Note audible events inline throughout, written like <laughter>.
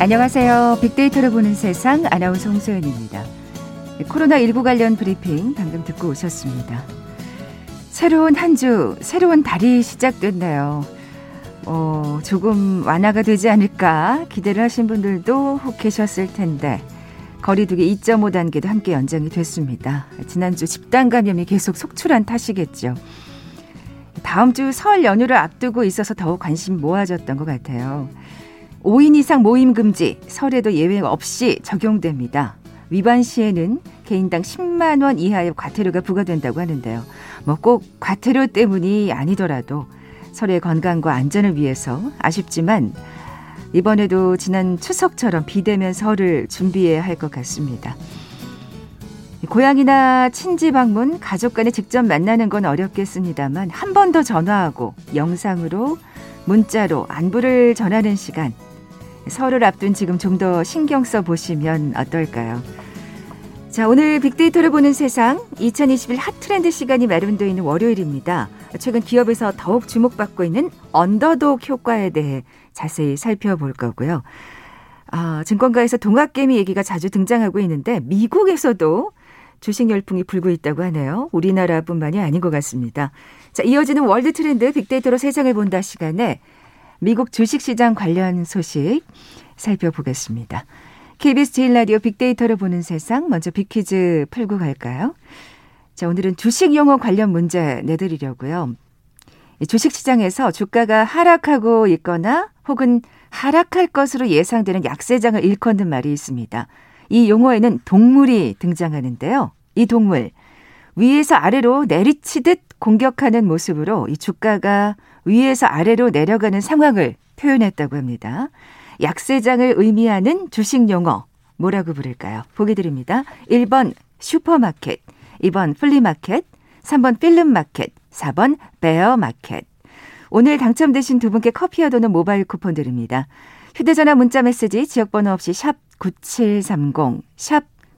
안녕하세요. 빅데이터를 보는 세상 아나운서 홍소연입니다. 코로나19 관련 브리핑 방금 듣고 오셨습니다. 새로운 한 주, 새로운 달이 시작됐네요. 어, 조금 완화가 되지 않을까 기대를 하신 분들도 혹 계셨을 텐데 거리두기 2.5 단계도 함께 연장이 됐습니다. 지난주 집단 감염이 계속 속출한 탓이겠죠. 다음 주 설 연휴를 앞두고 있어서 더욱 관심 모아졌던 것 같아요. 5인 이상 모임 금지, 설에도 예외 없이 적용됩니다. 위반 시에는 개인당 10만 원 이하의 과태료가 부과된다고 하는데요. 뭐 꼭 과태료 때문이 아니더라도 설의 건강과 안전을 위해서 아쉽지만 이번에도 지난 추석처럼 비대면 설을 준비해야 할 것 같습니다. 고향이나 친지 방문, 가족 간에 직접 만나는 건 어렵겠습니다만 한 번 더 전화하고 영상으로 문자로 안부를 전하는 시간 설을 앞둔 지금 좀 더 신경 써 보시면 어떨까요? 자, 오늘 빅데이터를 보는 세상 2021 핫트렌드 시간이 마련되어 있는 월요일입니다. 최근 기업에서 더욱 주목받고 있는 언더독 효과에 대해 자세히 살펴볼 거고요. 아, 증권가에서 동학개미 얘기가 자주 등장하고 있는데 미국에서도 주식 열풍이 불고 있다고 하네요. 우리나라뿐만이 아닌 것 같습니다. 자, 이어지는 world trend 빅데이터로 세상을 본다 시간에 미국 주식시장 관련 소식 살펴보겠습니다. KBS 제일 라디오 빅데이터를 보는 세상 먼저 빅퀴즈 풀고 갈까요? 자, 오늘은 주식 용어 관련 문제 내드리려고요. 주식 시장에서 주가가 하락하고 있거나 혹은 하락할 것으로 예상되는 약세장을 일컫는 말이 있습니다. 이 용어에는 동물이 등장하는데요. 이 동물 위에서 아래로 내리치듯 공격하는 모습으로 이 주가가 위에서 아래로 내려가는 상황을 표현했다고 합니다. 약세장을 의미하는 주식 용어 뭐라고 부를까요? 보기 드립니다. 1번 슈퍼마켓, 2번 flea market, 3번 film market, 4번 bear market. 오늘 당첨되신 두 분께 커피와 도넛 모바일 쿠폰 드립니다. 휴대전화 문자 메시지 지역번호 없이 샵 9730, 샵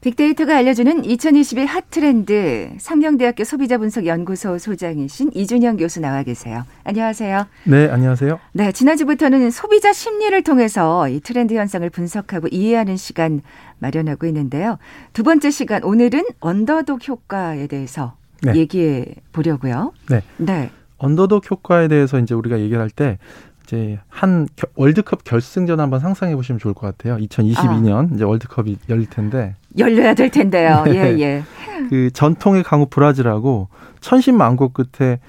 빅데이터가 알려주는 2021 핫트렌드 상명대학교 소비자분석연구소 소장이신 이준영 교수 나와 계세요. 안녕하세요. 네, 안녕하세요. 네, 지난주부터는 소비자 심리를 통해서 이 트렌드 현상을 분석하고 이해하는 시간 마련하고 있는데요. 두 번째 시간 오늘은 언더독 효과에 대해서 네. 얘기해 보려고요. 네. 네. 언더독 효과에 대해서 이제 우리가 얘기를 할 때 이제 한 월드컵 결승전 한번 상상해 보시면 좋을 것 같아요. 2022년 아. 이제 월드컵이 열릴 텐데 열려야 될 텐데요. <laughs> 네. 예, 예. 그 전통의 강호 브라질하고 천신만고 끝에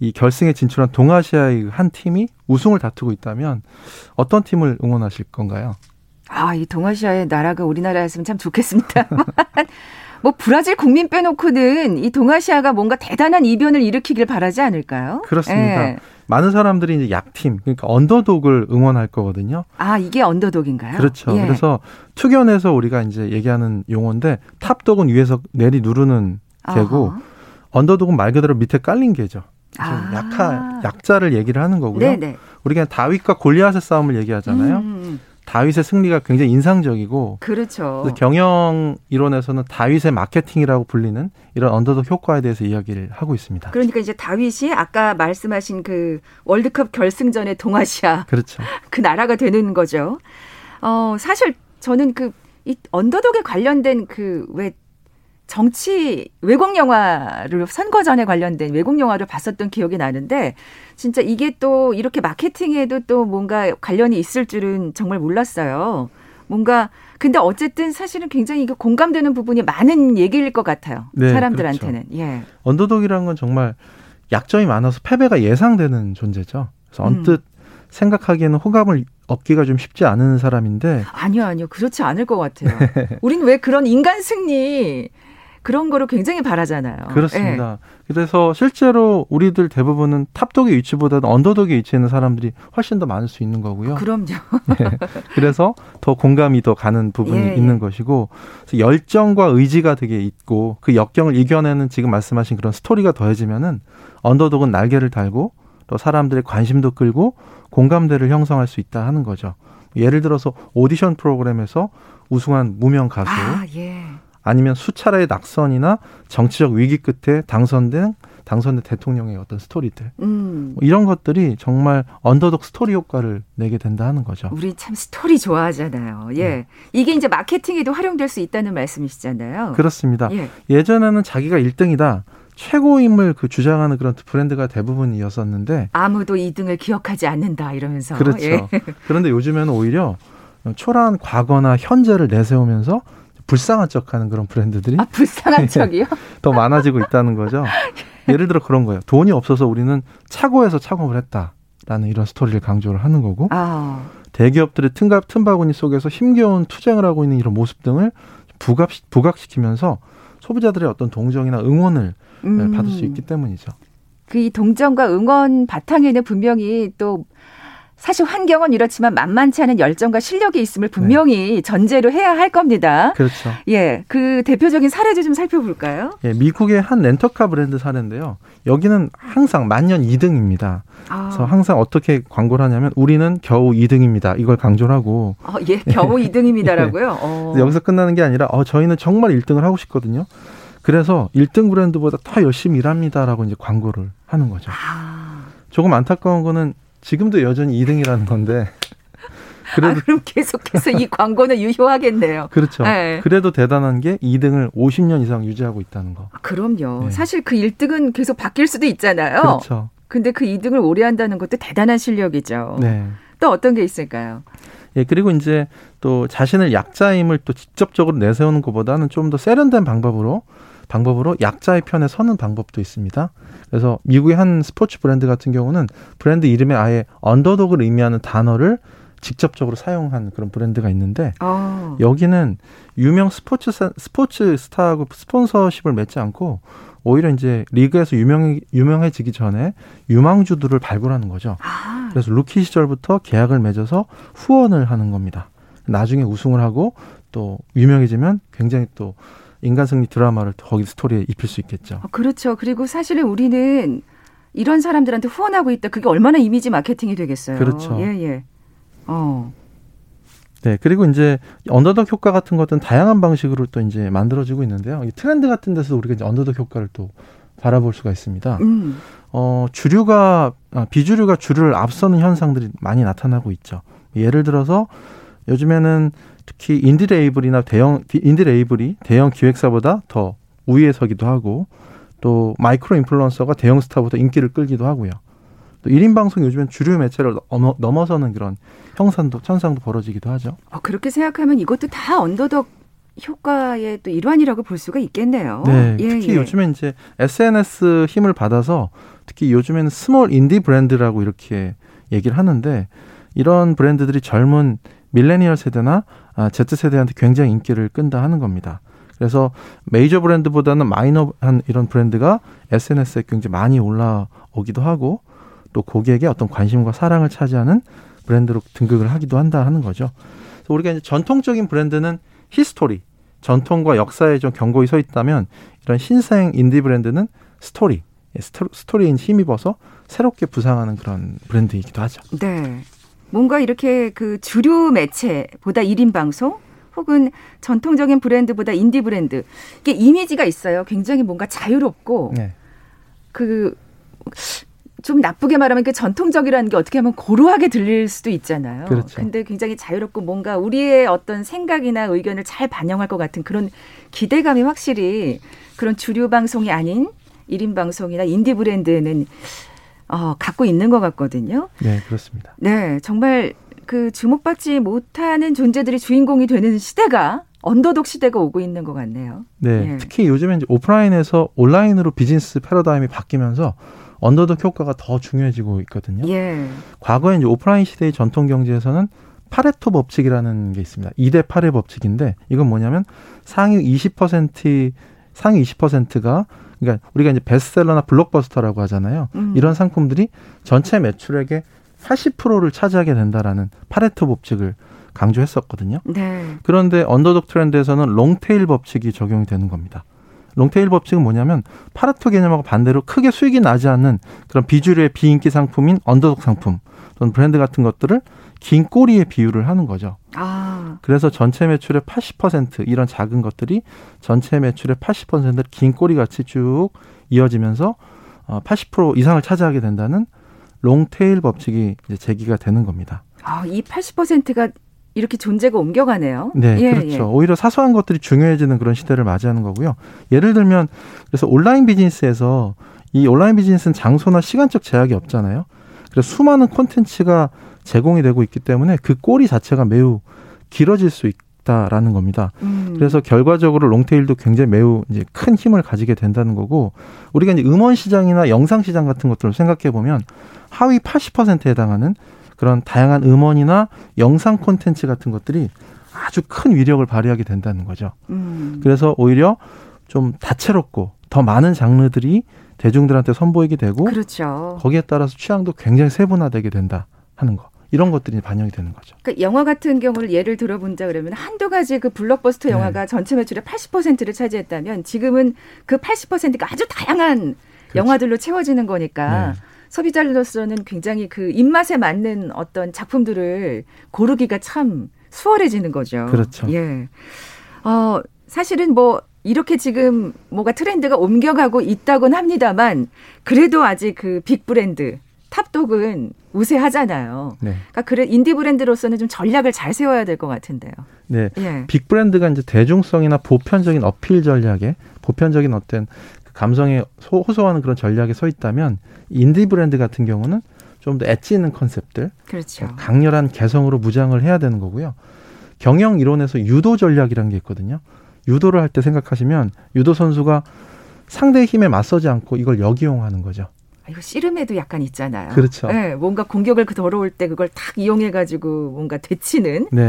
이 결승에 진출한 동아시아의 한 팀이 우승을 다투고 있다면 어떤 팀을 응원하실 건가요? 아, 이 동아시아의 나라가 우리나라였으면 참 좋겠습니다. <laughs> 뭐 브라질 국민 빼놓고는 이 동아시아가 뭔가 대단한 이변을 일으키길 바라지 않을까요? 그렇습니다. 예. 많은 사람들이 이제 약팀 그러니까 언더독을 응원할 거거든요. 아 이게 언더독인가요? 그렇죠. 예. 그래서 투견에서 우리가 이제 얘기하는 용어인데 탑독은 위에서 내리 누르는 개고 아하. 언더독은 말 그대로 밑에 깔린 개죠. 아. 약하 약자를 얘기를 하는 거고요. 네네. 우리가 다윗과 골리앗의 싸움을 얘기하잖아요. 음. 다윗의 승리가 굉장히 인상적이고 그렇죠. 경영 이론에서는 다윗의 마케팅이라고 불리는 이런 언더독 효과에 대해서 이야기를 하고 있습니다. 그러니까 이제 다윗이 아까 말씀하신 그 월드컵 결승전의 동아시아 그렇죠. <laughs> 그 나라가 되는 거죠. 어 사실 저는 그 이 언더독에 관련된 그 왜 정치 외국 영화를 선거 전에 관련된 외국 영화를 봤었던 기억이 나는데 진짜 이게 또 이렇게 마케팅에도 또 뭔가 관련이 있을 줄은 정말 몰랐어요. 뭔가 근데 어쨌든 사실은 굉장히 이게 공감되는 부분이 많은 얘기일 것 같아요. 네, 사람들한테는. 그렇죠. 예. 언더독이라는 건 정말 약점이 많아서 패배가 예상되는 존재죠. 그래서 언뜻 음. 생각하기에는 호감을 얻기가 좀 쉽지 않은 사람인데 아니요 아니요 그렇지 않을 것 같아요. <laughs> 네. 우리는 왜 그런 인간 승리 그런 거를 굉장히 바라잖아요. 그렇습니다. 네. 그래서 실제로 우리들 대부분은 탑독의 위치보다는 언더독의 위치에 있는 사람들이 훨씬 더 많을 수 있는 거고요. 그럼요. 네. <laughs> 그래서 더 공감이 더 가는 부분이 예, 예. 있는 것이고 열정과 의지가 되게 있고 그 역경을 이겨내는 지금 말씀하신 그런 스토리가 더해지면은 underdog은 날개를 달고 또 사람들의 관심도 끌고 공감대를 형성할 수 있다 하는 거죠. 예를 들어서 오디션 프로그램에서 우승한 무명 가수 아, 예. 아니면 수차례의 낙선이나 정치적 위기 끝에 당선된 당선된 대통령의 어떤 스토리들 음. 뭐 이런 것들이 정말 언더독 스토리 효과를 내게 된다 하는 거죠. 우리 참 스토리 좋아하잖아요. 예, 네. 이게 이제 마케팅에도 활용될 수 있다는 말씀이시잖아요. 그렇습니다. 예. 전에는 자기가 1등이다. 최고임을 그 주장하는 그런 브랜드가 대부분이었었는데 아무도 2등을 기억하지 않는다 이러면서 그렇죠. 예. 그런데 요즘에는 오히려 초라한 과거나 현재를 내세우면서 불쌍한 척하는 그런 브랜드들이 아, 불쌍한 <laughs> 척이요? 더 많아지고 있다는 거죠. <laughs> 예를 들어 그런 거예요. 돈이 없어서 우리는 차고에서 착업을 했다라는 이런 스토리를 강조를 하는 거고 아. 대기업들의 틈바, 틈바구니 속에서 힘겨운 투쟁을 하고 있는 이런 모습 등을 부각, 부각시키면서 소비자들의 어떤 동정이나 응원을 음. 받을 수 있기 때문이죠. 그 이 동정과 응원 바탕에는 분명히 또 사실 환경은 이렇지만 만만치 않은 열정과 실력이 있음을 분명히 네. 전제로 해야 할 겁니다. 그렇죠. 예, 그 대표적인 사례도 좀 살펴볼까요? 예, 미국의 한 렌터카 브랜드 사례인데요. 여기는 항상 만년 2등입니다. 아. 그래서 항상 어떻게 광고를 하냐면 우리는 겨우 2등입니다. 이걸 강조를 하고. 아, 예, 겨우 <laughs> 2등입니다라고요? 예. 어. 여기서 끝나는 게 아니라 어, 저희는 정말 1등을 하고 싶거든요. 그래서 1등 브랜드보다 더 열심히 일합니다라고 이제 광고를 하는 거죠. 아. 조금 안타까운 거는 지금도 여전히 2등이라는 건데. <laughs> 그래도 아, 그럼 계속해서 이 광고는 유효하겠네요. 그렇죠. 네. 그래도 대단한 게 2등을 50년 이상 유지하고 있다는 거. 아, 그럼요. 네. 사실 그 1등은 계속 바뀔 수도 있잖아요. 그렇죠. 근데 그 2등을 오래 한다는 것도 대단한 실력이죠. 네. 또 어떤 게 있을까요? 예, 그리고 이제 또 자신을 약자임을 또 직접적으로 내세우는 것보다는 좀 더 세련된 방법으로 방법으로 약자의 편에 서는 방법도 있습니다. 그래서 미국의 한 스포츠 브랜드 같은 경우는 브랜드 이름에 아예 언더독을 의미하는 단어를 직접적으로 사용한 그런 브랜드가 있는데 어. 여기는 유명 스포츠 스포츠 스타하고 스폰서십을 맺지 않고 오히려 이제 리그에서 유명 유명해지기 전에 유망주들을 발굴하는 거죠. 아. 그래서 루키 시절부터 계약을 맺어서 후원을 하는 겁니다. 나중에 우승을 하고 또 유명해지면 굉장히 또 인간 승리 드라마를 거기 스토리에 입힐 수 있겠죠. 어, 그렇죠. 그리고 사실은 우리는 이런 사람들한테 후원하고 있다. 그게 얼마나 이미지 마케팅이 되겠어요. 그렇죠. 예, 예. 어. 네, 그리고 이제 언더덕 효과 같은 것들은 다양한 방식으로 또 이제 만들어지고 있는데요. 이 트렌드 같은 데서 우리가 이제 언더덕 효과를 또 바라볼 수가 있습니다. 음. 어, 주류가 아, 비주류가 주류를 앞서는 현상들이 많이 나타나고 있죠. 예를 들어서 요즘에는 특히 인디 레이블이나 대형 인디 레이블이 대형 기획사보다 더 우위에 서기도 하고 또 micro influencer가 대형 스타보다 인기를 끌기도 하고요. 또 1인 방송 요즘엔 주류 매체를 넘어서는 그런 현상도 현상도 벌어지기도 하죠. 어, 그렇게 생각하면 이것도 다 언더덕 효과의 또 일환이라고 볼 수가 있겠네요. 네, 예, 특히 예. 요즘엔 이제 SNS 힘을 받아서 특히 요즘에는 small indie brand라고 이렇게 얘기를 하는데 이런 브랜드들이 젊은 밀레니얼 세대나 아, Z세대한테 굉장히 인기를 끈다 하는 겁니다. 그래서 메이저 브랜드보다는 마이너한 이런 브랜드가 SNS에 굉장히 많이 올라오기도 하고 또 고객의 어떤 관심과 사랑을 차지하는 브랜드로 등극을 하기도 한다 하는 거죠. 그래서 우리가 이제 전통적인 브랜드는 history, 전통과 역사에 좀 견고히 서 있다면 이런 신생 인디 브랜드는 스토리, 예, 스토리에 힘입어서 새롭게 부상하는 그런 브랜드이기도 하죠. 네. 뭔가 이렇게 그 주류 매체보다 1인 방송 혹은 전통적인 브랜드보다 인디 브랜드 이게 이미지가 있어요. 굉장히 뭔가 자유롭고 네. 그좀 나쁘게 말하면 그 전통적이라는 게 어떻게 하면 고루하게 들릴 수도 있잖아요. 그렇죠. 근데 굉장히 자유롭고 뭔가 우리의 어떤 생각이나 의견을 잘 반영할 것 같은 그런 기대감이 확실히 그런 주류 방송이 아닌 1인 방송이나 인디 브랜드는 어, 갖고 있는 것 같거든요. 네, 그렇습니다. 네, 정말 그 주목받지 못하는 존재들이 주인공이 되는 시대가 언더독 시대가 오고 있는 것 같네요. 네, 예. 특히 요즘에 이제 오프라인에서 온라인으로 비즈니스 패러다임이 바뀌면서 언더독 효과가 더 중요해지고 있거든요. 예. 과거에 이제 오프라인 시대의 전통 경제에서는 파레토 법칙이라는 게 있습니다. 2대 8의 법칙인데 이건 뭐냐면 상위 20% 상위 20%가 그러니까 우리가 이제 베스트셀러나 블록버스터라고 하잖아요. 음. 이런 상품들이 전체 매출액의 80%를 차지하게 된다라는 파레토 법칙을 강조했었거든요. 네. 그런데 언더독 트렌드에서는 long tail 법칙이 적용이 되는 겁니다. long tail 법칙은 뭐냐면 파레토 개념하고 반대로 크게 수익이 나지 않는 그런 비주류의 비인기 상품인 언더독 상품 또는 브랜드 같은 것들을 긴 꼬리에 비유를 하는 거죠. 아. 그래서 전체 매출의 80% 이런 작은 것들이 전체 매출의 80%를 긴 꼬리 같이 쭉 이어지면서 80% 어, 이상을 차지하게 된다는 롱테일 법칙이 이제 제기가 되는 겁니다. 아, 이 80%가 이렇게 존재가 옮겨가네요. 네, 예, 그렇죠. 예. 오히려 사소한 것들이 중요해지는 그런 시대를 맞이하는 거고요. 예를 들면 그래서 온라인 비즈니스에서 이 온라인 비즈니스는 장소나 시간적 제약이 없잖아요. 그래서 수많은 콘텐츠가 제공이 되고 있기 때문에 그 꼬리 자체가 매우 길어질 수 있다라는 겁니다. 음. 그래서 결과적으로 롱테일도 굉장히 매우 이제 큰 힘을 가지게 된다는 거고 우리가 이제 음원 시장이나 영상 시장 같은 것들을 생각해 보면 하위 80%에 해당하는 그런 다양한 음원이나 영상 콘텐츠 같은 것들이 아주 큰 위력을 발휘하게 된다는 거죠. 음. 그래서 오히려 좀 다채롭고 더 많은 장르들이 대중들한테 선보이게 되고 그렇죠. 거기에 따라서 취향도 굉장히 세분화되게 된다 하는 거. 이런 것들이 반영이 되는 거죠. 그러니까 영화 같은 경우를 예를 들어본다 그러면 한두 가지 그 블록버스터 네. 영화가 네. 전체 매출의 80%를 차지했다면 지금은 그 80%가 아주 다양한 그렇죠. 영화들로 채워지는 거니까 네. 소비자로서는 굉장히 그 입맛에 맞는 어떤 작품들을 고르기가 참 수월해지는 거죠. 그렇죠. 예. 어, 사실은 뭐 이렇게 지금 뭐가 트렌드가 옮겨가고 있다곤 합니다만 그래도 아직 그 big 브랜드 top dog은 우세하잖아요. 네. 그러니까 그래 인디 브랜드로서는 좀 전략을 잘 세워야 될 것 같은데요. 네. 예. big 브랜드가 이제 대중성이나 보편적인 어필 전략에 보편적인 어떤 감성에 호소하는 그런 전략에 서 있다면 인디 브랜드 같은 경우는 좀 더 엣지 있는 컨셉들, 그렇죠. 어, 강렬한 개성으로 무장을 해야 되는 거고요. 경영 이론에서 유도 전략이라는 게 있거든요. 유도를 할 때 생각하시면 유도 선수가 상대의 힘에 맞서지 않고 이걸 역이용하는 거죠. 아, 이거 씨름에도 약간 있잖아요. 그렇죠. 네, 뭔가 공격을 그 더러울 때 그걸 탁 이용해가지고 뭔가 되치는. 네.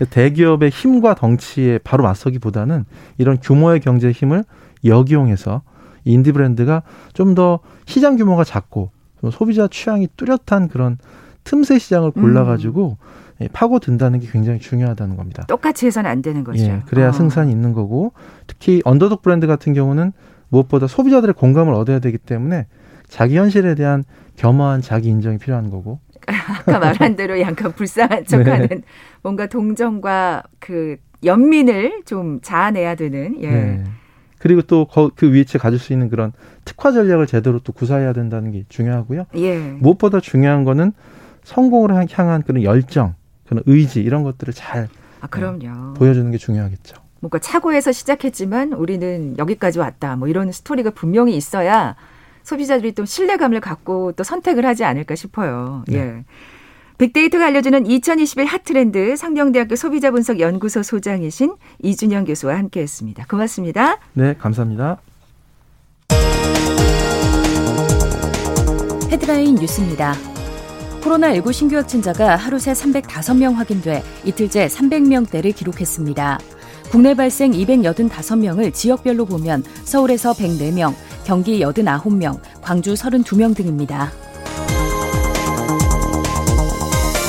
예. 대기업의 힘과 덩치에 바로 맞서기보다는 이런 규모의 경제 힘을 역이용해서 인디 브랜드가 좀 더 시장 규모가 작고 소비자 취향이 뚜렷한 그런 틈새 시장을 골라가지고 음. 파고든다는 게 굉장히 중요하다는 겁니다. 똑같이 해서는 안 되는 거죠. 예, 그래야 어. 승산이 있는 거고 특히 언더독 브랜드 같은 경우는 무엇보다 소비자들의 공감을 얻어야 되기 때문에 자기 현실에 대한 겸허한 자기 인정이 필요한 거고. <laughs> 아까 말한 대로 약간 불쌍한 <laughs> 척하는 네. 뭔가 동정과 그 연민을 좀 자아내야 되는. 예. 네. 그리고 또 그 위치에 가질 수 있는 그런 특화 전략을 제대로 또 구사해야 된다는 게 중요하고요. 예. 무엇보다 중요한 거는 성공을 향한 그런 열정, 그런 의지 이런 것들을 잘 아, 그럼요. 어, 보여주는 게 중요하겠죠. 뭔가 차고에서 시작했지만 우리는 여기까지 왔다. 뭐 이런 스토리가 분명히 있어야 소비자들이 또 신뢰감을 갖고 또 선택을 하지 않을까 싶어요. 네. 예. 빅데이터가 알려주는 2021 핫트렌드 상경대학교 소비자분석 연구소 소장이신 이준영 교수와 함께했습니다. 고맙습니다. 네, 감사합니다. 헤드라인 뉴스입니다. 코로나19 신규 확진자가 하루 새 305명 확인돼 이틀째 300명대를 기록했습니다. 국내 발생 285명을 지역별로 보면 서울에서 104명, 경기 89명, 광주 32명 등입니다.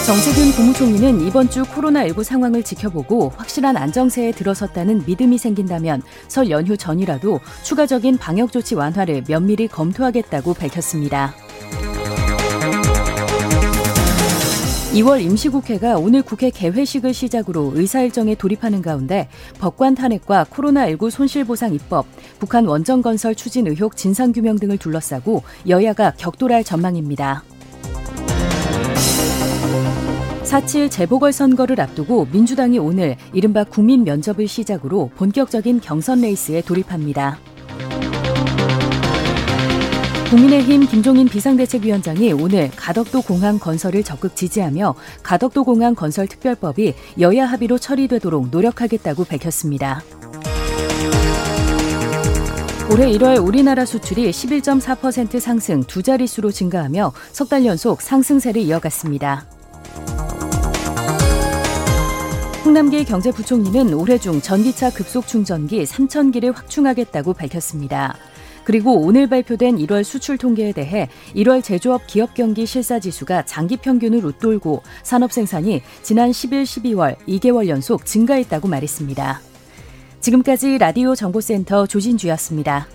정세균 국무총리는 이번 주 코로나19 상황을 지켜보고 확실한 안정세에 들어섰다는 믿음이 생긴다면 설 연휴 전이라도 추가적인 방역 조치 완화를 면밀히 검토하겠다고 밝혔습니다. 2월 임시국회가 오늘 국회 개회식을 시작으로 의사일정에 돌입하는 가운데 법관 탄핵과 코로나19 손실보상 입법, 북한 원전건설 추진 의혹 진상규명 등을 둘러싸고 여야가 격돌할 전망입니다. 4.7 재보궐선거를 앞두고 민주당이 오늘 이른바 국민 면접을 시작으로 본격적인 경선 레이스에 돌입합니다. 국민의힘 김종인 비상대책위원장이 오늘 가덕도 공항 건설을 적극 지지하며 가덕도 공항 건설 특별법이 여야 합의로 처리되도록 노력하겠다고 밝혔습니다. 올해 1월 우리나라 수출이 11.4% 상승 두 자릿수로 증가하며 석 달 연속 상승세를 이어갔습니다. 홍남기 경제부총리는 올해 중 전기차 급속 충전기 3,000기를 확충하겠다고 밝혔습니다. 그리고 오늘 발표된 1월 수출 통계에 대해 1월 제조업 기업 경기 실사 지수가 장기 평균을 웃돌고 산업 생산이 지난 11, 12월 2개월 연속 증가했다고 말했습니다. 지금까지 라디오 정보센터 조진주였습니다.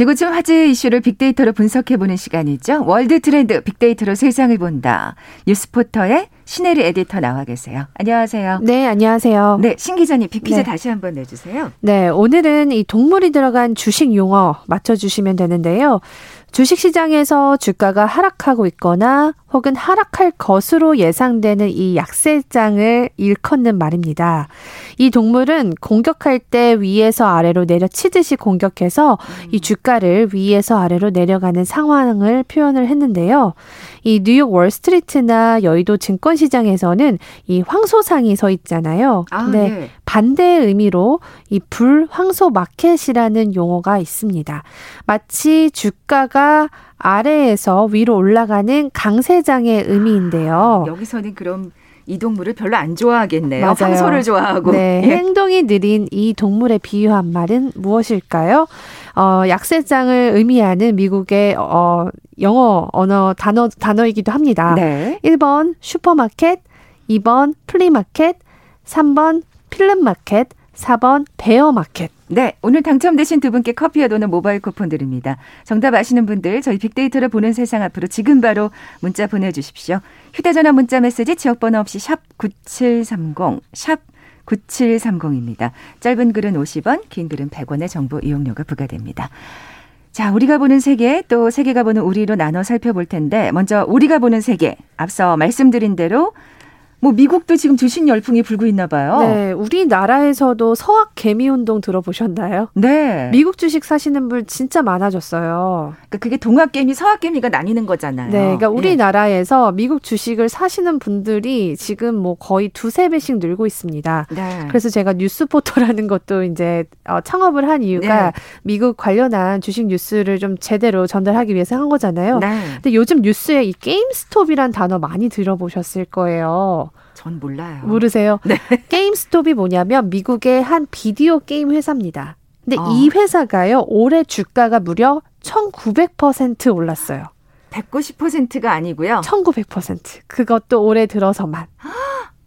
지구촌 화제 이슈를 빅데이터로 분석해보는 시간이죠. 월드 트렌드 빅데이터로 세상을 본다. 뉴스포터의 신혜리 에디터 나와 계세요. 안녕하세요. 네, 안녕하세요. 네, 신 기자님 빅퀴즈 네. 다시 한번 내주세요. 네, 오늘은 이 동물이 들어간 주식 용어 맞춰주시면 되는데요. 주식시장에서 주가가 하락하고 있거나 혹은 하락할 것으로 예상되는 이 약세장을 일컫는 말입니다. 이 동물은 공격할 때 위에서 아래로 내려치듯이 공격해서 이 음. 주가를 위에서 아래로 내려가는 상황을 표현을 했는데요. 이 뉴욕 월스트리트나 여의도 증권시장에서는 이 황소상이 서 있잖아요. 아, 근데 네. 반대의 의미로 이 불황소 마켓이라는 용어가 있습니다. 마치 주가가 아래에서 위로 올라가는 강세장의 의미인데요. 아, 여기서는 그럼 이 동물을 별로 안 좋아하겠네요. 맞아요. 황소를 좋아하고. 네, 예. 행동이 느린 이 동물에 비유한 말은 무엇일까요? 어, 약세장을 의미하는 미국의 어, 영어 언어 단어 단어이기도 합니다. 네. 1번 슈퍼마켓, 2번 flea market, 3번 film market, 4번 bear market. 네, 오늘 당첨되신 두 분께 커피와 도넛 모바일 쿠폰 드립니다. 정답 아시는 분들 저희 빅데이터를 보는 세상 앞으로 지금 바로 문자 보내주십시오. 휴대전화 문자 메시지 지역번호 없이 샵 9730, 샵 9730입니다. 짧은 글은 50원, 긴 글은 100원의 정보 이용료가 부과됩니다. 자, 우리가 보는 세계, 또 세계가 보는 우리로 나눠 살펴볼 텐데, 먼저 우리가 보는 세계, 앞서 말씀드린 대로 뭐 미국도 지금 주식 열풍이 불고 있나 봐요. 네, 우리나라에서도 서학 개미 운동 들어보셨나요? 네. 미국 주식 사시는 분 진짜 많아졌어요. 그러니까 그게 동학 개미, 서학 개미가 나뉘는 거잖아요. 네, 그러니까 예. 우리나라에서 네. 미국 주식을 사시는 분들이 지금 뭐 거의 두세 배씩 늘고 있습니다. 네. 그래서 제가 뉴스 포터라는 것도 이제 어, 창업을 한 이유가 네. 미국 관련한 주식 뉴스를 좀 제대로 전달하기 위해서 한 거잖아요. 네. 근데 요즘 뉴스에 이 게임스톱이란 단어 많이 들어보셨을 거예요. 전 몰라요. 모르세요? 네. <laughs> 게임스톱이 뭐냐면 미국의 한 비디오 게임 회사입니다. 근데 어. 이 회사가요, 올해 주가가 무려 1900% 올랐어요. 190%가 아니고요. 1900%. 그것도 올해 들어서만.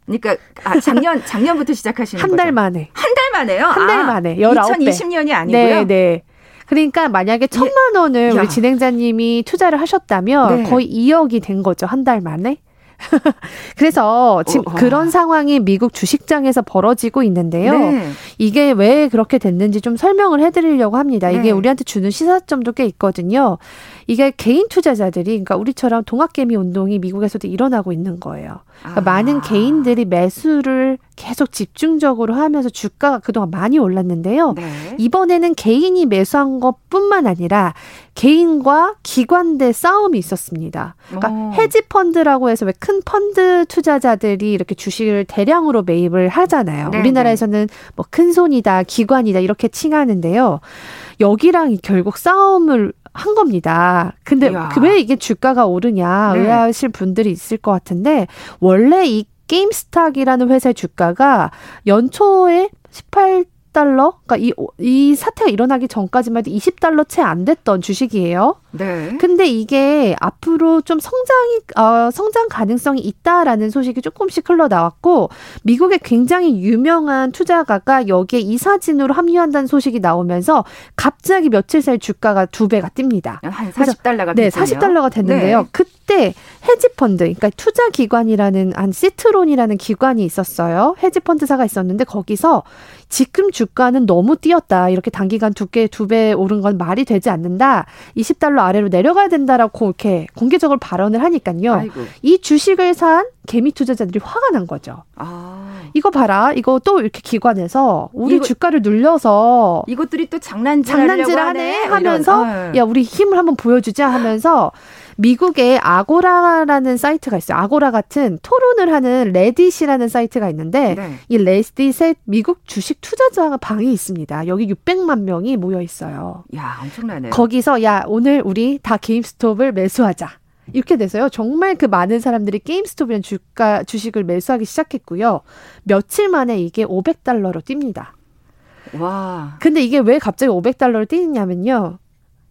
그러니까 아, 작년 <laughs> 작년부터 시작하시는 한 달 만에. 한 달 만에요? 한 달 만에. 19배. 2020년이 아니고요. 네, 네. 그러니까 만약에 천만 원을 야. 우리 진행자님이 투자를 하셨다면 네. 거의 2억이 된 거죠. 한 달 만에. <laughs> 그래서 지금 어, 그런 상황이 미국 주식장에서 벌어지고 있는데요. 네. 이게 왜 그렇게 됐는지 좀 설명을 해드리려고 합니다. 이게 네. 우리한테 주는 시사점도 꽤 있거든요. 이게 개인 투자자들이 그러니까 우리처럼 동학개미 운동이 미국에서도 일어나고 있는 거예요. 그러니까 아. 많은 개인들이 매수를 계속 집중적으로 하면서 주가가 그동안 많이 올랐는데요. 네. 이번에는 개인이 매수한 것뿐만 아니라 개인과 기관대 싸움이 있었습니다. 그러니까 오. 헤지 펀드라고 해서 왜 큰 펀드 투자자들이 이렇게 주식을 대량으로 매입을 하잖아요. 네 우리나라에서는 뭐 큰 손이다, 기관이다 이렇게 칭하는데요. 여기랑 결국 싸움을 한 겁니다. 근데 그 왜 이게 주가가 오르냐 네. 의아하실 분들이 있을 것 같은데 원래 이 게임스탁이라는 회사의 주가가 연초에 18 달러? 그러니까 이, 이 사태가 일어나기 전까지만 해도 20달러 채 안 됐던 주식이에요. 네. 근데 이게 앞으로 좀 성장이, 어, 성장 가능성이 있다라는 소식이 조금씩 흘러나왔고, 미국의 굉장히 유명한 투자가가 여기에 이사진으로 합류한다는 소식이 나오면서 갑자기 며칠 사이 주가가 두 배가 뜁니다. 한 40달러가 네, 40달러가 됐는데요. 네. 그때 헤지펀드, 그러니까 투자 기관이라는 한 시트론이라는 기관이 있었어요. 헤지펀드사가 있었는데 거기서 지금 주가는 너무 뛰었다. 이렇게 단기간 두께 두 배 오른 건 말이 되지 않는다. 20달러 아래로 내려가야 된다라고 이렇게 공개적으로 발언을 하니까요. 아이고. 이 주식을 산 개미 투자자들이 화가 난 거죠. 아. 이거 봐라. 이거 또 이렇게 기관에서 우리 이거, 주가를 눌려서 이것들이 또 장난질 장난질 하네 하면서 어. 야 우리 힘을 한번 보여주자 하면서 미국의 아고라라는 사이트가 있어요. 아고라 같은 토론을 하는 레딧이라는 사이트가 있는데 네. 이 레딧에 미국 주식 투자자 방이 있습니다. 여기 600만 명이 모여 있어요. 야, 엄청나네요. 거기서 야, 오늘 우리 다 게임스톱을 매수하자. 이렇게 돼서요. 정말 그 많은 사람들이 게임스톱이라는 주가 주식을 매수하기 시작했고요. 며칠 만에 이게 500달러로 뜁니다. 와. 근데 이게 왜 갑자기 500달러로 뛰느냐면요.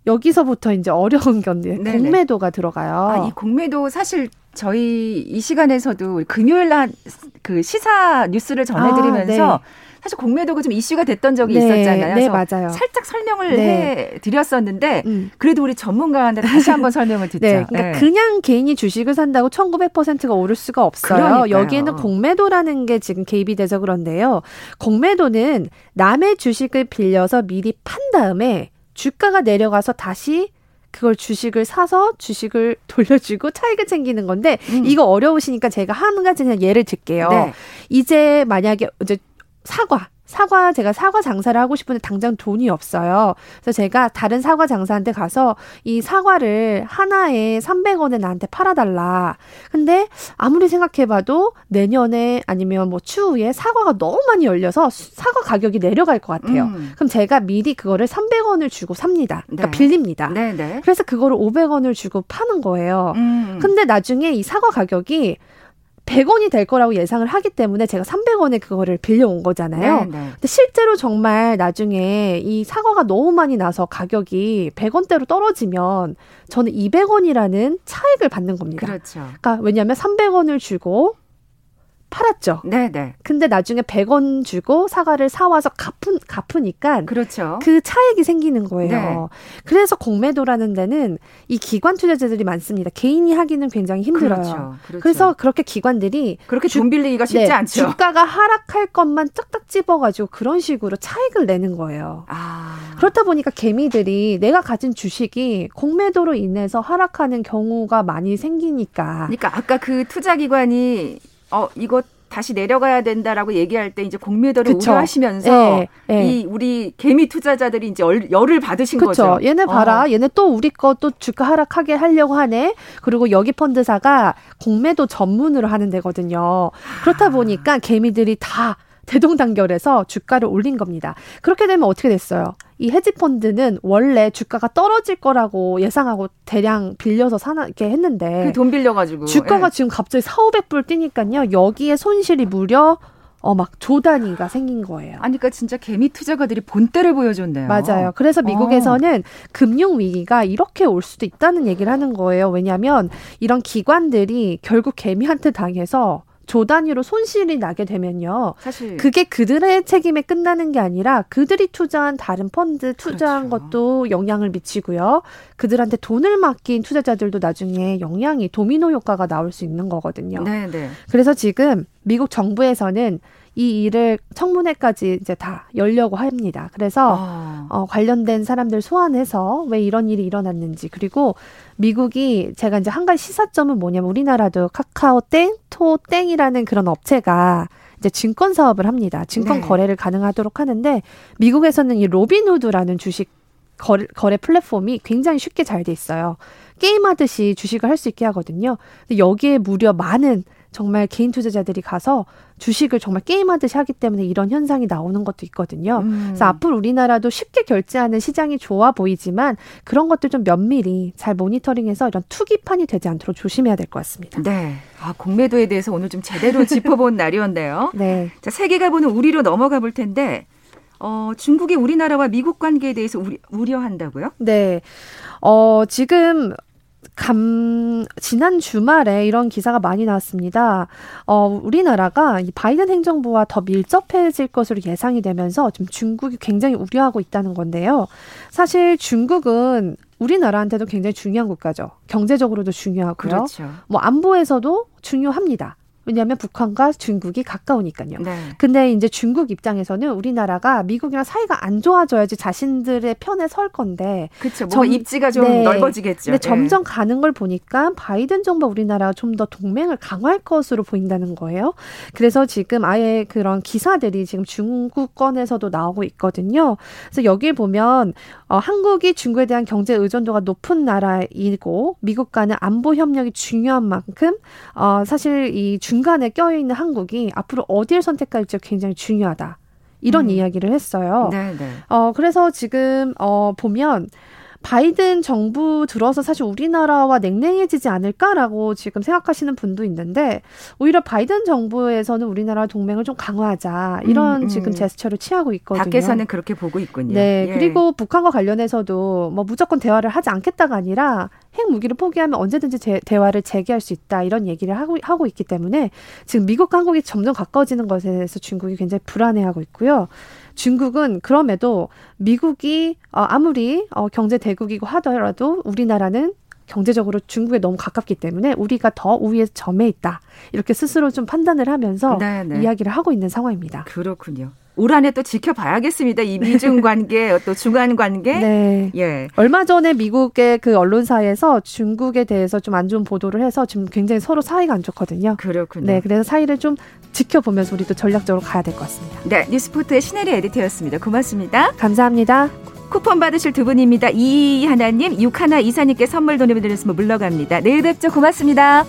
여기서부터 이제 어려운 <laughs> 건데 공매도가 들어가요. 아, 이 공매도 사실 저희 이 시간에서도 금요일 날그 시사 뉴스를 전해드리면서 아, 네. 사실 공매도가 좀 이슈가 됐던 적이 네, 있었잖아요. 네, 맞아요. 살짝 설명을 네. 해 드렸었는데 음. 그래도 우리 전문가한테 <laughs> 다시 한번 설명을 듣죠. 네, 그러니까 네. 그냥 개인이 주식을 산다고 1900%가 오를 수가 없어요. 그러니까요. 여기에는 공매도라는 게 지금 개입이 돼서 그런데요. 공매도는 남의 주식을 빌려서 미리 판 다음에 주가가 내려가서 다시 그걸 주식을 사서 주식을 <laughs> 돌려주고 차익을 챙기는 건데 음. 이거 어려우시니까 제가 한 가지 그냥 예를 들게요. 네. 이제 만약에 이제 사과 사과 제가 사과 장사를 하고 싶은데 당장 돈이 없어요. 그래서 제가 다른 사과 장사한테 가서 이 사과를 하나에 300원에 나한테 팔아달라. 근데 아무리 생각해봐도 내년에 아니면 뭐 추후에 사과가 너무 많이 열려서 사과 가격이 내려갈 것 같아요. 음. 그럼 제가 미리 그거를 300원을 주고 삽니다. 그러니까 네. 빌립니다. 네, 네. 그래서 그거를 500원을 주고 파는 거예요. 음. 근데 나중에 이 사과 가격이 100원이 될 거라고 예상을 하기 때문에 제가 300원에 그거를 빌려온 거잖아요. 네, 네. 근데 실제로 정말 나중에 이 사과가 너무 많이 나서 가격이 100원대로 떨어지면 저는 200원이라는 차익을 받는 겁니다. 그렇죠. 그러니까 왜냐하면 300원을 주고 팔았죠. 네네. 근데 나중에 100원 주고 사과를 사와서 갚은, 갚으니까. 그렇죠. 그 차액이 생기는 거예요. 네. 그래서 공매도라는 데는 이 기관 투자자들이 많습니다. 개인이 하기는 굉장히 힘들어요. 그렇죠. 그렇죠. 그래서 그렇게 기관들이. 그렇게 주, 돈 빌리기가 쉽지 네, 않죠. 주가가 하락할 것만 쩍딱 집어가지고 그런 식으로 차익을 내는 거예요. 아. 그렇다 보니까 개미들이 내가 가진 주식이 공매도로 인해서 하락하는 경우가 많이 생기니까. 그러니까 아까 그 투자기관이 어 이거 다시 내려가야 된다라고 얘기할 때 이제 공매도를 그쵸. 우려하시면서 네, 네. 이 우리 개미 투자자들이 이제 열을 받으신 그쵸. 거죠. 얘네 봐라. 어. 얘네 또 우리 거 또 주가 하락하게 하려고 하네. 그리고 여기 펀드사가 공매도 전문으로 하는 데거든요. 그렇다 보니까 개미들이 다 대동단결해서 주가를 올린 겁니다. 그렇게 되면 어떻게 됐어요? 이 헤지펀드는 원래 주가가 떨어질 거라고 예상하고 대량 빌려서 사나 이렇게 했는데 그 돈 빌려가지고 주가가 예. 지금 갑자기 4, 500불 뛰니까요. 여기에 손실이 무려 어, 막 조단위가 생긴 거예요. 아니, 그러니까 진짜 개미 투자가들이 본때를 보여줬네요. 맞아요. 그래서 어. 미국에서는 어. 금융 위기가 이렇게 올 수도 있다는 얘기를 하는 거예요. 왜냐하면 이런 기관들이 결국 개미한테 당해서 조 단위로 손실이 나게 되면요. 사실 그게 그들의 책임에 끝나는 게 아니라 그들이 투자한 다른 펀드 투자한 그렇죠. 것도 영향을 미치고요. 그들한테 돈을 맡긴 투자자들도 나중에 영향이 도미노 효과가 나올 수 있는 거거든요. 네, 네. 그래서 지금 미국 정부에서는 이 일을 청문회까지 이제 다 열려고 합니다. 그래서 아. 어, 관련된 사람들 소환해서 왜 이런 일이 일어났는지 그리고 미국이 제가 이제 한 가지 시사점은 뭐냐면 우리나라도 카카오 땡, 토 땡이라는 그런 업체가 이제 증권 사업을 합니다. 증권 네. 거래를 가능하도록 하는데 미국에서는 이 로빈후드라는 주식 거래, 거래 플랫폼이 굉장히 쉽게 잘 돼 있어요. 게임하듯이 주식을 할 수 있게 하거든요. 근데 여기에 무려 많은 정말 개인 투자자들이 가서 주식을 정말 게임하듯이 하기 때문에 이런 현상이 나오는 것도 있거든요. 음. 그래서 앞으로 우리나라도 쉽게 결제하는 시장이 좋아 보이지만 그런 것들 좀 면밀히 잘 모니터링해서 이런 투기판이 되지 않도록 조심해야 될 것 같습니다. 네. 아, 공매도에 대해서 오늘 좀 제대로 <laughs> 짚어본 날이었네요. 네. 자, 세계가 보는 우리로 넘어가 볼 텐데 어, 중국이 우리나라와 미국 관계에 대해서 우리, 우려한다고요? 네. 어, 지금 감, 지난 주말에 이런 기사가 많이 나왔습니다. 어, 우리나라가 이 바이든 행정부와 더 밀접해질 것으로 예상이 되면서 지금 중국이 굉장히 우려하고 있다는 건데요. 사실 중국은 우리나라한테도 굉장히 중요한 국가죠. 경제적으로도 중요하고요. 그렇죠. 뭐 안보에서도 중요합니다. 왜냐하면 북한과 중국이 가까우니까요. 네. 근데 이제 중국 입장에서는 우리나라가 미국이랑 사이가 안 좋아져야지 자신들의 편에 설 건데. 그렇죠. 뭐 입지가 좀 네. 넓어지겠죠. 근데 네. 점점 가는 걸 보니까 바이든 정부 우리나라가 좀더 동맹을 강화할 것으로 보인다는 거예요. 그래서 지금 아예 그런 기사들이 지금 중국권에서도 나오고 있거든요. 그래서 여기에 보면 어, 한국이 중국에 대한 경제 의존도가 높은 나라이고 미국과는 안보 협력이 중요한 만큼 어, 사실 이 중 간에 껴있는 한국이 앞으로 어디를 선택할지 굉장히 중요하다. 이런 음. 이야기를 했어요. 네, 네. 어, 그래서 지금, 어, 보면, 바이든 정부 들어서 사실 우리나라와 냉랭해지지 않을까라고 지금 생각하시는 분도 있는데 오히려 바이든 정부에서는 우리나라 동맹을 좀 강화하자 이런 음, 음. 지금 제스처를 취하고 있거든요. 밖에서는 그렇게 보고 있군요. 네. 예. 그리고 북한과 관련해서도 뭐 무조건 대화를 하지 않겠다가 아니라 핵 무기를 포기하면 언제든지 제, 대화를 재개할 수 있다 이런 얘기를 하고 하고 있기 때문에 지금 미국과 한국이 점점 가까워지는 것에 대해서 중국이 굉장히 불안해하고 있고요. 중국은 그럼에도 미국이 어, 아무리 어, 경제 대국이고 하더라도 우리나라는 경제적으로 중국에 너무 가깝기 때문에 우리가 더 우위에 점에 있다. 이렇게 스스로 좀 판단을 하면서 네네. 네. 이야기를 하고 있는 상황입니다. 그렇군요. 올 한해 또 지켜봐야겠습니다. 이 미중 관계, 또 중간 관계. 네. 예. 얼마 전에 미국의 그 언론사에서 중국에 대해서 좀 안 좋은 보도를 해서 지금 굉장히 서로 사이가 안 좋거든요. 그렇군요. 네. 그래서 사이를 좀 지켜보면서 우리도 전략적으로 가야 될 것 같습니다. 네. 뉴스포트의 신혜리 에디터였습니다. 고맙습니다. 감사합니다. 쿠폰 받으실 두 분입니다. 이하나님, 육하나 이사님께 선물 보내드렸으면 물러갑니다. 내일 뵙죠. 고맙습니다.